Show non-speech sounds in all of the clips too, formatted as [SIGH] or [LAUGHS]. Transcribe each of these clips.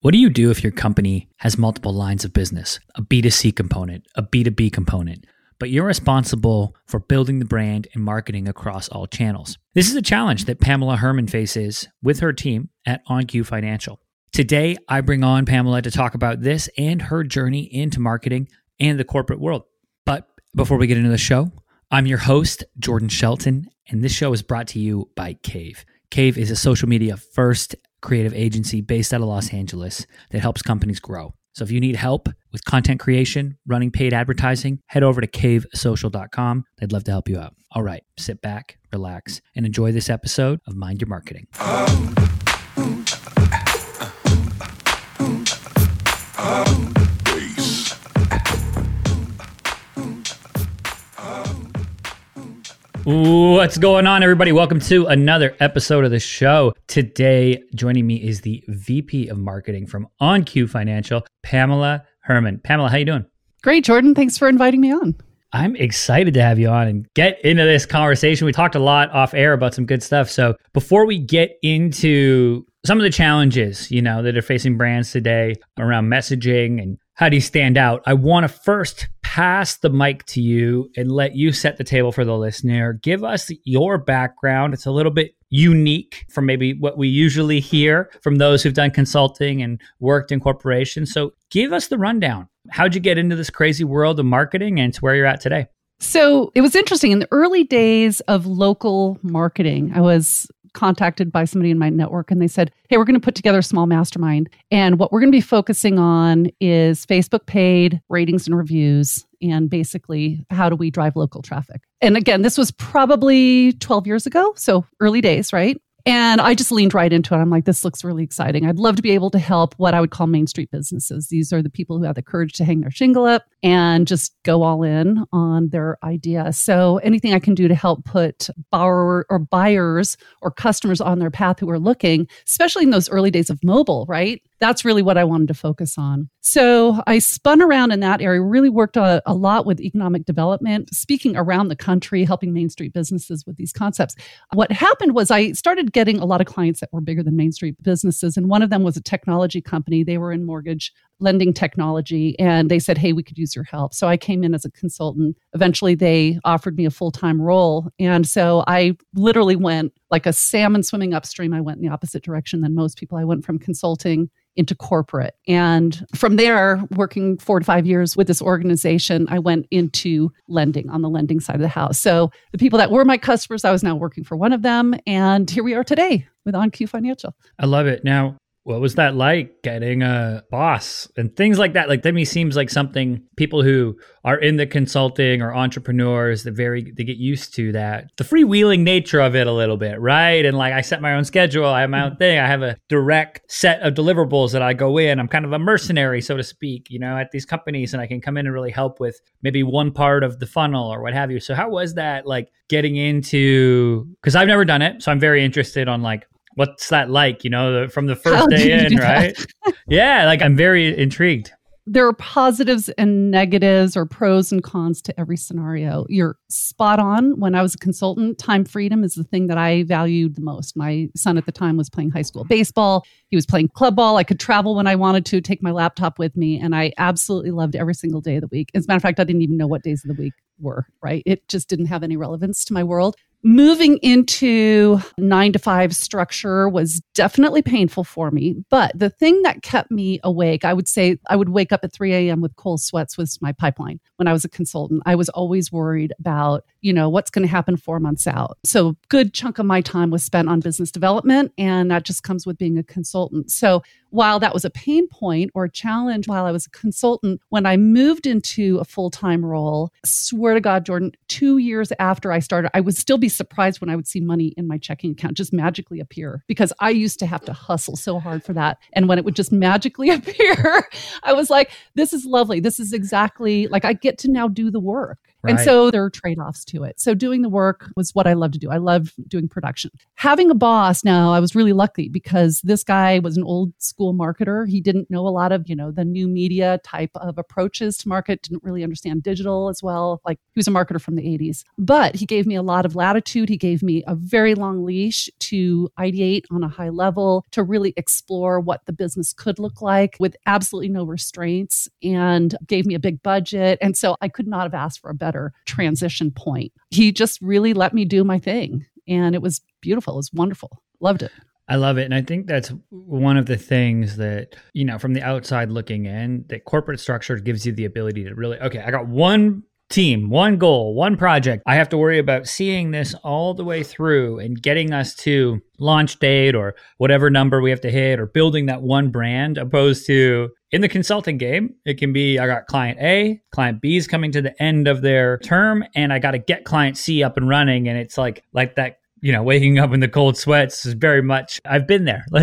What do you do if your company has multiple lines of business, a B2C component, a B2B component, but you're responsible for building the brand and marketing across all channels? This is a challenge that Pamela Herrmann faces with her team at OnQ Financial. Today, I bring on Pamela to talk about this and her journey into marketing and the corporate world. But before we get into the show, I'm your host, Jordan Shelton, and this show is brought to you by Cave. Cave is a social media first creative agency based out of Los Angeles that helps companies grow. So if you need help with content creation, running paid advertising, head over to cavesocial.com. They'd love to help you out. All right, sit back, relax, and enjoy this episode of Mind Your Marketing. Oh. What's going on, everybody? Welcome to another episode of the show. Today, joining me is the VP of Marketing from OnQ Financial, Pamela Herrmann. Pamela, how you doing? Great, Jordan. Thanks for inviting me on. I'm excited to have you on and get into this conversation. We talked a lot off air about some good stuff. So before we get into some of the challenges, you know, that are facing brands today around messaging and how do you stand out, I want to first pass the mic to you and let you set the table for the listener. Give us your background. It's a little bit unique from maybe what we usually hear from those who've done consulting and worked in corporations. So give us the rundown. How'd you get into this crazy world of marketing and to where you're at today? So it was interesting. In the early days of local marketing, I was contacted by somebody in my network and they said, Hey, we're going to put together a small mastermind. And what we're going to be focusing on is Facebook paid ratings and reviews. And basically, how do we drive local traffic? And again, this was probably 12 years ago. So early days, right? And I just leaned right into it. I'm like, this looks really exciting. I'd love to be able to help what I would call Main Street businesses. These are the people who have the courage to hang their shingle up and just go all in on their idea. So anything I can do to help put borrower or buyers or customers on their path who are looking, especially in those early days of mobile, right? That's really what I wanted to focus on. So I spun around in that area, really worked a, a, lot with economic development, speaking around the country, helping Main Street businesses with these concepts. What happened was I started getting a lot of clients that were bigger than Main Street businesses. And one of them was a technology company. They were in mortgage lending technology and they said, Hey, we could use your help. So I came in as a consultant. Eventually, they offered me a full time role. And so I literally went like a salmon swimming upstream. I went in the opposite direction than most people. I went from consulting into corporate. And from there, working four to five years with this organization, I went into lending on the lending side of the house. So the people that were my customers, I was now working for one of them. And here we are today with OnQ Financial. I love it. Now, what was that like getting a boss and things like that? Like to me seems like something people who are in the consulting or entrepreneurs that very they get used to that the freewheeling nature of it a little bit, right? And like I set my own schedule, I have my own mm-hmm. thing, I have a direct set of deliverables that I go in. I'm kind of a mercenary, so to speak, you know, at these companies, and I can come in and really help with maybe one part of the funnel or what have you. So how was that like getting into? Because I've never done it, so I'm very interested on like what's that like you know from the [LAUGHS] first How day in right yeah like i'm very intrigued there are positives and negatives or pros and cons to every scenario. You're spot on. When I was a consultant, time freedom is the thing that I valued the most. My son at the time was playing high school baseball. He was playing club ball. I could travel when I wanted to, take my laptop with me, and I absolutely loved every single day of the week. As a matter of fact, I didn't even know what days of the week were, right? It just didn't have any relevance to my world moving into nine to five structure was definitely painful for me. But the thing that kept me awake, I would say I would wake up at 3 a.m. with cold sweats was my pipeline. When I was a consultant, I was always worried about, you know, what's going to happen four months out. So good chunk of my time was spent on business development. And that just comes with being a consultant. So while that was a pain point or a challenge while I was a consultant, when I moved into a full time role, swear to God, Jordan, two years after I started, I would still be surprised when I would see money in my checking account just magically appear because I used to have to hustle so hard for that. And when it would just magically [LAUGHS] appear, I was like, this is lovely. This is exactly like I get to now do the work. Right. And so there are trade offs to it. So doing the work was what I love to do. I love doing production. Having a boss now, I was really lucky because this guy was an old school marketer. He didn't know a lot of, you know, the new media type of approaches to market, didn't really understand digital as well. Like he was a marketer from the 80s. But he gave me a lot of latitude. He gave me a very long leash to ideate on a high level, to really explore what the business could look like with absolutely no restraints and gave me a big budget. And so I could not have asked for a better transition point. He just really let me do my thing. And it was beautiful. It was wonderful. Loved it. I love it. And I think that's one of the things that, you know, from the outside looking in, that corporate structure gives you the ability to really, okay, I got one team, one goal, one project. I have to worry about seeing this all the way through and getting us to launch date or whatever number we have to hit or building that one brand opposed to in the consulting game, it can be I got client A, client B is coming to the end of their term and I got to get client C up and running and it's like like that you know, waking up in the cold sweats is very much, I've been there. [LAUGHS]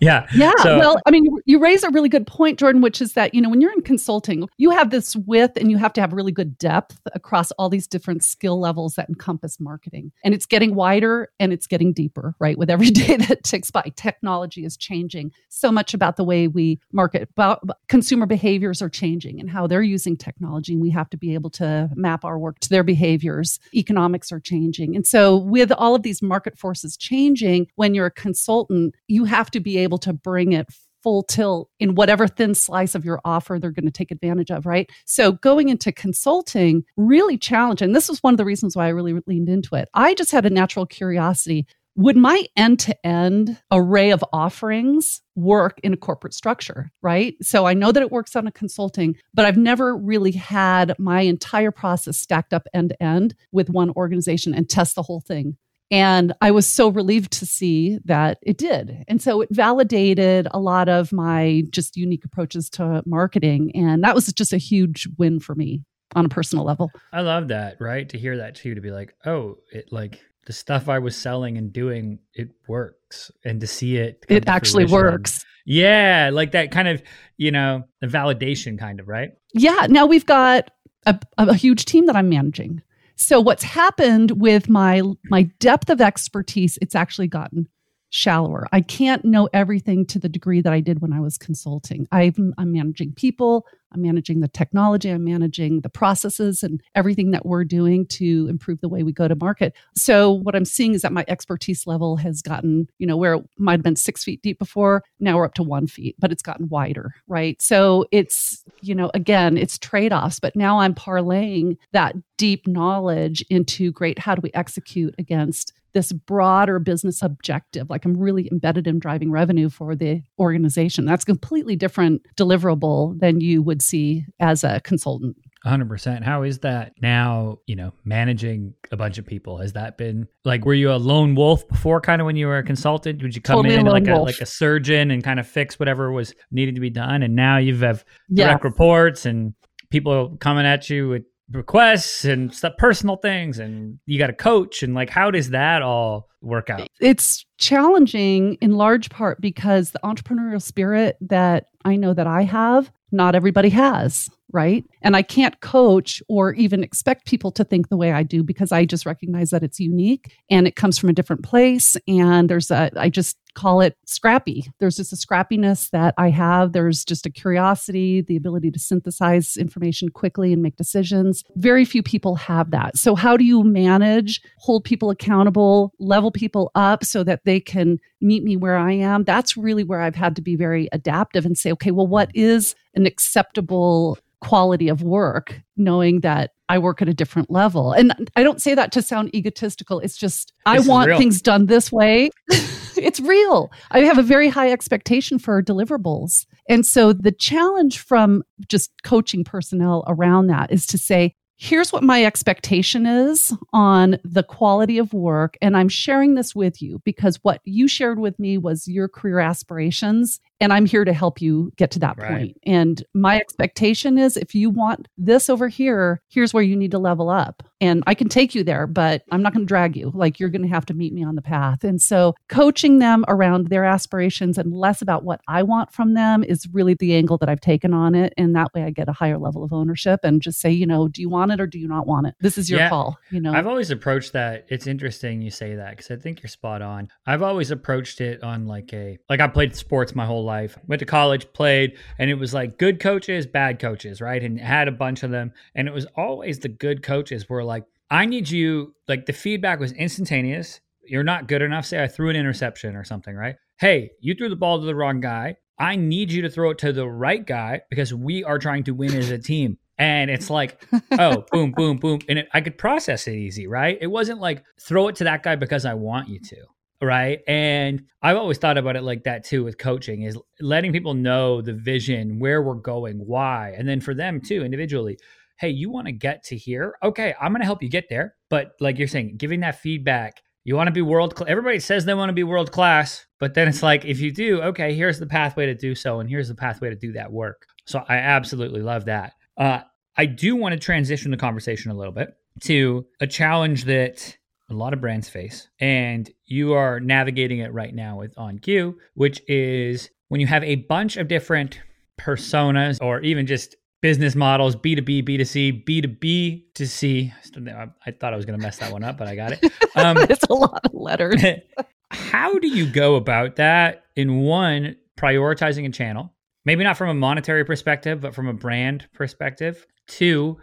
yeah. Yeah. So, well, I mean, you raise a really good point, Jordan, which is that, you know, when you're in consulting, you have this width and you have to have really good depth across all these different skill levels that encompass marketing. And it's getting wider and it's getting deeper, right? With every [LAUGHS] day that ticks by, technology is changing so much about the way we market, about consumer behaviors are changing and how they're using technology. And we have to be able to map our work to their behaviors. Economics are changing. And so, with all of these market forces changing, when you're a consultant, you have to be able to bring it full tilt in whatever thin slice of your offer they're going to take advantage of, right? So going into consulting really challenging. This was one of the reasons why I really leaned into it. I just had a natural curiosity would my end to end array of offerings work in a corporate structure, right? So I know that it works on a consulting, but I've never really had my entire process stacked up end to end with one organization and test the whole thing. And I was so relieved to see that it did. And so it validated a lot of my just unique approaches to marketing. And that was just a huge win for me on a personal level. I love that, right? To hear that too, to be like, oh, it like the stuff I was selling and doing, it works. And to see it, it actually works. Yeah. Like that kind of, you know, the validation kind of, right? Yeah. Now we've got a, a huge team that I'm managing. So what's happened with my my depth of expertise, it's actually gotten shallower. I can't know everything to the degree that I did when I was consulting. I'm, I'm, managing people, I'm managing the technology, I'm managing the processes and everything that we're doing to improve the way we go to market. So, what I'm seeing is that my expertise level has gotten, you know, where it might have been six feet deep before, now we're up to one feet, but it's gotten wider, right? So, it's, you know, again, it's trade offs, but now I'm parlaying that deep knowledge into great, how do we execute against this broader business objective. Like I'm really embedded in driving revenue for the organization. That's completely different deliverable than you would see as a consultant. 100%. How is that now, you know, managing a bunch of people? Has that been like were you a lone wolf before kind of when you were a consultant? Would you come totally in like a like a surgeon and kind of fix whatever was needed to be done and now you have direct reports and people coming at you with requests and stuff, personal things, and you got a coach, and like, how does that all work out? It's challenging in large part because the entrepreneurial spirit that I know that I have, not everybody has right? And I can't coach or even expect people to think the way I do because I just recognize that it's unique and it comes from a different place. And there's a, I just call it scrappy. There's just a scrappiness that I have. There's just a curiosity, the ability to synthesize information quickly and make decisions. Very few people have that. So, how do you manage, hold people accountable, level people up so that they can meet me where I am? That's really where I've had to be very adaptive and say, okay, well, what is an acceptable quality of work, knowing that I work at a different level. And I don't say that to sound egotistical. It's just, I want things done this way. [LAUGHS] it's real. I have a very high expectation for deliverables. And so the challenge from just coaching personnel around that is to say, here's what my expectation is on the quality of work. And I'm sharing this with you because what you shared with me was your career aspirations. And I'm here to help you get to that Right. point. And my expectation is if you want this over here, here's where you need to level up. And I can take you there, but I'm not going to drag you. Like you're going to have to meet me on the path. And so coaching them around their aspirations and less about what I want from them is really the angle that I've taken on it. And that way I get a higher level of ownership and just say, you know, do you want it or do you not want it? This is your Yeah. call, you know. I've always approached that. It's interesting you say that because I think you're spot on. I've always approached it on like a like I played sports my whole life. Went to college, played, and it was like good coaches, bad coaches, right? And had a bunch of them, and it was always the good coaches were like, I need you. Like the feedback was instantaneous. You're not good enough. Say I threw an interception or something, right? Hey, you threw the ball to the wrong guy. I need you to throw it to the right guy because we are trying to win as a team. And it's like, [LAUGHS] oh, boom, boom, boom. And it, I could process it easy, right? It wasn't like throw it to that guy because I want you to, right? And I've always thought about it like that too with coaching is letting people know the vision, where we're going, why. And then for them too, individually, hey, you want to get to here? Okay, I'm going to help you get there. But like you're saying, giving that feedback, you want to be world class. Everybody says they want to be world class, but then it's like, if you do, okay, here's the pathway to do so, and here's the pathway to do that work. So I absolutely love that. Uh, I do want to transition the conversation a little bit to a challenge that a lot of brands face, and you are navigating it right now with on OnQ, which is when you have a bunch of different personas or even just business models B2B, B2C, B2B to C. I thought I was going to mess that one up, but I got it. [LAUGHS] Um, it's a lot of letters. [LAUGHS] how do you go about that in one prioritizing a channel maybe not from a monetary perspective but from a brand perspective two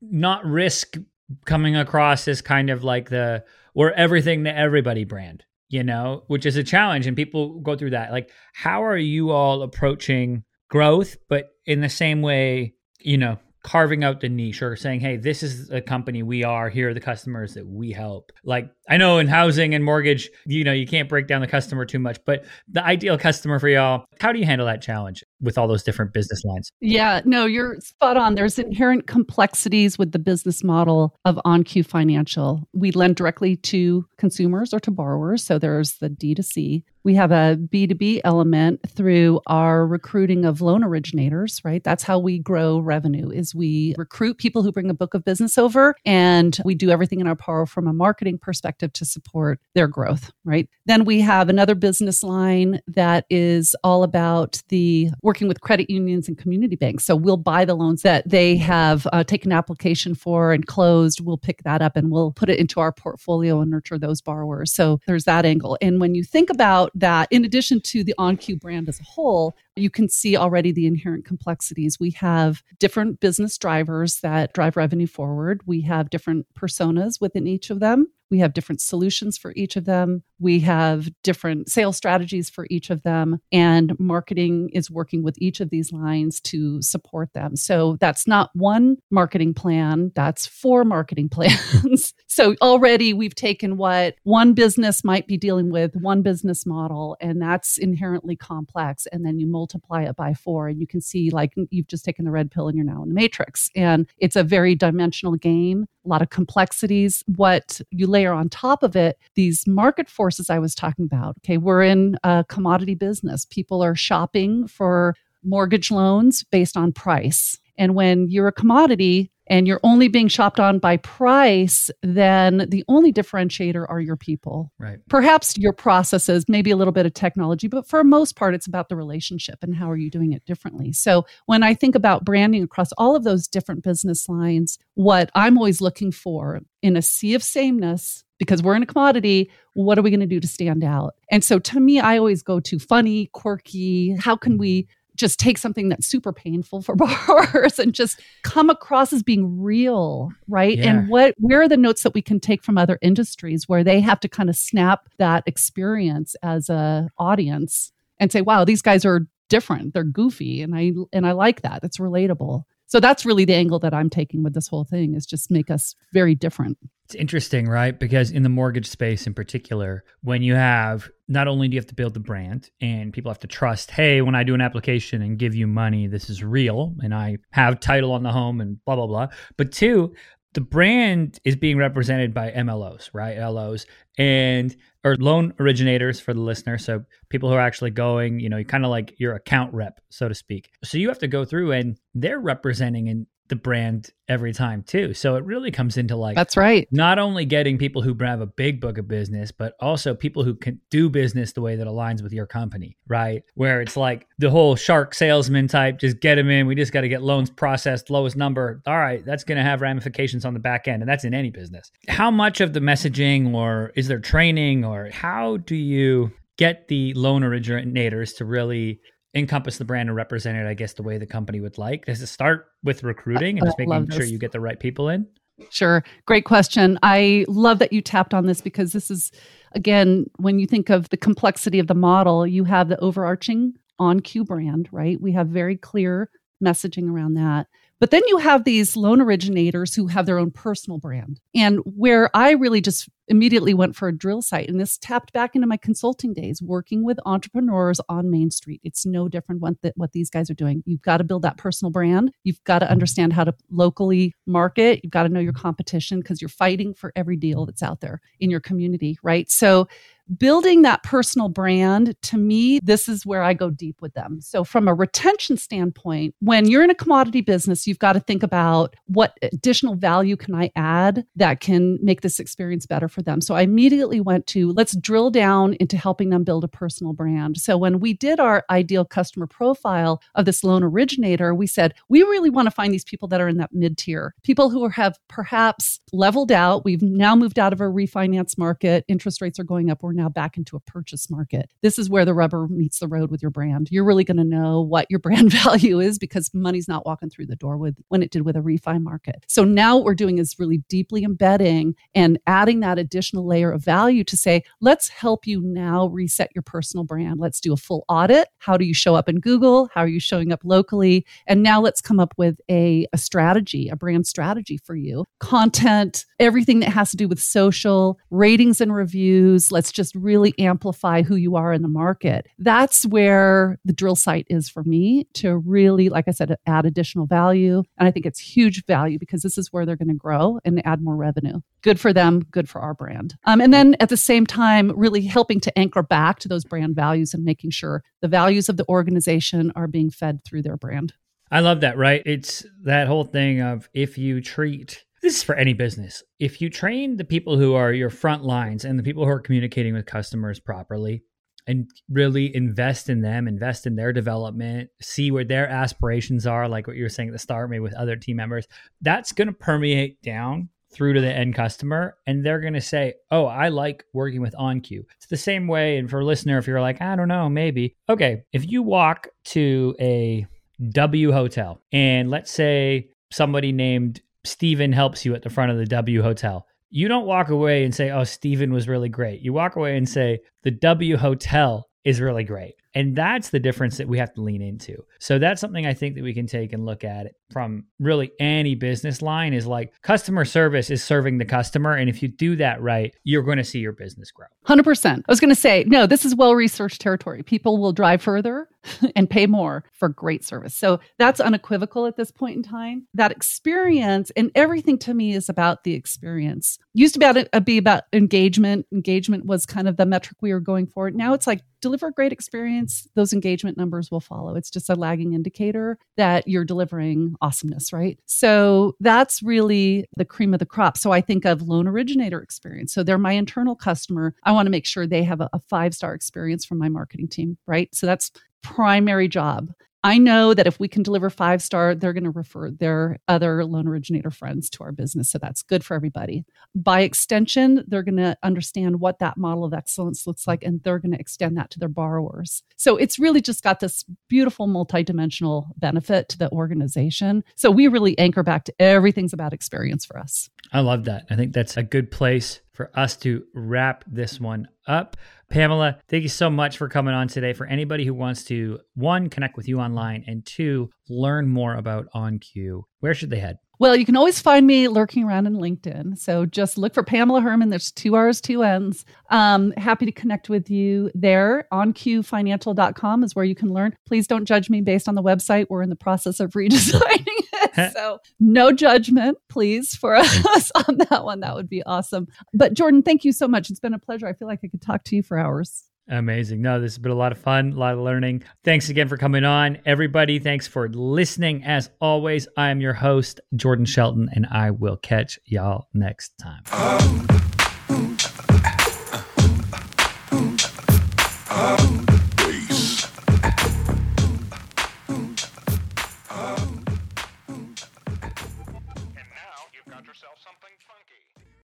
not risk coming across as kind of like the we're everything to everybody brand you know which is a challenge and people go through that. Like how are you all approaching growth but in the same way you know carving out the niche or saying hey this is a company we are here are the customers that we help like i know in housing and mortgage you know you can't break down the customer too much but the ideal customer for y'all how do you handle that challenge with all those different business lines Yeah, no, you're spot on. There's inherent complexities with the business model of OnQ Financial. We lend directly to consumers or to borrowers. So there's the D2C. We have a B2B element through our recruiting of loan originators, right? That's how we grow revenue is we recruit people who bring a book of business over and we do everything in our power from a marketing perspective to support their growth, right? Then we have another business line that is all about the working with credit unions and community banks. So we'll buy the loans that they have uh, taken application for and closed. We'll pick that up and we'll put it into our portfolio and nurture those borrowers. So there's that angle. And when you think about that, in addition to the OnQ brand as a whole, you can see already the inherent complexities. We have different business drivers that drive revenue forward. We have different personas within each of them. We have different solutions for each of them. We have different sales strategies for each of them. And marketing is working with each of these lines to support them. So that's not one marketing plan, that's four marketing [LAUGHS] plans. so already we've taken what one business might be dealing with, one business model, and that's inherently complex. And then you multiply it by four, and you can see like you've just taken the red pill and you're now in the matrix. And it's a very dimensional game, a lot of complexities. What you layer on top of it, these market forces I was talking about. Okay, we're in a commodity business. People are shopping for mortgage loans based on price. And when you're a commodity and you're only being shopped on by price, then the only differentiator are your people. right Perhaps your processes, maybe a little bit of technology, but for most part, it's about the relationship and how are you doing it differently. So when I think about branding across all of those different business lines, what I'm always looking for in a sea of sameness, because we're in a commodity, what are we going to do to stand out? And so to me, I always go to funny, quirky, how can we just take something that's super painful for [LAUGHS] borrowers and just come across as being real, right? Yeah. And what where are the notes that we can take from other industries where they have to kind of snap that experience as a audience and say, "Wow, these guys are different. They're goofy." And I and I like that. It's relatable. So that's really the angle that I'm taking with this whole thing is just make us very different. It's interesting, right? Because in the mortgage space in particular, when you have not only do you have to build the brand and people have to trust, hey, when I do an application and give you money, this is real and I have title on the home and blah, blah, blah. But two, the brand is being represented by MLOs, right? LOs and or loan originators for the listener. So people who are actually going, you know, kind of like your account rep, so to speak. So you have to go through and they're representing and the brand every time too. So it really comes into like That's right. Not only getting people who have a big book of business, but also people who can do business the way that aligns with your company, right? Where it's like the whole shark salesman type, just get them in. We just got to get loans processed, lowest number. All right, that's going to have ramifications on the back end, and that's in any business. How much of the messaging, or is there training, or how do you get the loan originators to really encompass the brand and represent it, I guess, the way the company would like? Does it start with recruiting and just making sure you get the right people in? Sure. Great question. I love that you tapped on this because this is, again, when you think of the complexity of the model, you have the overarching OnQ brand, right? We have very clear messaging around that. But then you have these loan originators who have their own personal brand. And where I really just immediately went for a drill site. And this tapped back into my consulting days, working with entrepreneurs on Main Street. It's no different what, the, what these guys are doing. You've got to build that personal brand. You've got to understand how to locally market. You've got to know your competition because you're fighting for every deal that's out there in your community, right? So building that personal brand to me this is where i go deep with them. So from a retention standpoint when you're in a commodity business you've got to think about what additional value can i add that can make this experience better for them. So i immediately went to let's drill down into helping them build a personal brand. So when we did our ideal customer profile of this loan originator we said we really want to find these people that are in that mid tier people who have perhaps leveled out. We've now moved out of a refinance market. Interest rates are going up. We're now back into a purchase market. This is where the rubber meets the road with your brand. You're really going to know what your [LAUGHS] brand value is because money's not walking through the door with when it did with a refi market. So now what we're doing is really deeply embedding and adding that additional layer of value to say, let's help you now reset your personal brand. Let's do a full audit. How do you show up in Google? How are you showing up locally? And now let's come up with a, a strategy, a brand strategy for you. Content, everything that has to do with social, ratings and reviews. Let's just just really amplify who you are in the market. That's where the drill site is for me to really, like I said, add additional value. And I think it's huge value because this is where they're going to grow and add more revenue. Good for them, good for our brand. Um, and then at the same time, really helping to anchor back to those brand values and making sure the values of the organization are being fed through their brand. I love that, right? It's that whole thing of if you treat this is for any business. If you train the people who are your front lines and the people who are communicating with customers properly and really invest in them, invest in their development, see where their aspirations are, like what you were saying at the start, maybe with other team members, that's going to permeate down through to the end customer and they're going to say, Oh, I like working with OnQ. It's the same way. And for a listener, if you're like, I don't know, maybe. Okay. If you walk to a W hotel and let's say somebody named Steven helps you at the front of the W Hotel. You don't walk away and say, oh, Steven was really great. You walk away and say, the W Hotel is really great. And that's the difference that we have to lean into. So that's something I think that we can take and look at from really any business line is like customer service is serving the customer. And if you do that right, you're going to see your business grow. 100%. I was going to say, no, this is well researched territory. People will drive further [LAUGHS] and pay more for great service. So that's unequivocal at this point in time. That experience and everything to me is about the experience. Used to be about, uh, be about engagement. Engagement was kind of the metric we were going for. Now it's like deliver a great experience. Those engagement numbers will follow. It's just a lagging indicator that you're delivering awesomeness, right? So that's really the cream of the crop. So I think of loan originator experience. So they're my internal customer. I want to make sure they have a, a five star experience from my marketing team, right? So that's primary job. I know that if we can deliver five star, they're going to refer their other loan originator friends to our business. So that's good for everybody. By extension, they're going to understand what that model of excellence looks like and they're going to extend that to their borrowers. So it's really just got this beautiful multidimensional benefit to the organization. So we really anchor back to everything's about experience for us. I love that. I think that's a good place for us to wrap this one up. Pamela, thank you so much for coming on today. For anybody who wants to, one, connect with you online, and two, learn more about OnQ, where should they head? Well, you can always find me lurking around in LinkedIn. So just look for Pamela Herrmann. There's two R's, two N's. Um, happy to connect with you there. OnQFinancial.com is where you can learn. Please don't judge me based on the website. We're in the process of [LAUGHS] redesigning [LAUGHS] [LAUGHS] so no judgment, please, for us on that one. That would be awesome. But Jordan, thank you so much. It's been a pleasure. I feel like I could talk to you for hours. Amazing. No, this has been a lot of fun, a lot of learning. Thanks again for coming on. Everybody, thanks for listening. As always, I am your host, Jordan Shelton, and I will catch y'all next time. Um,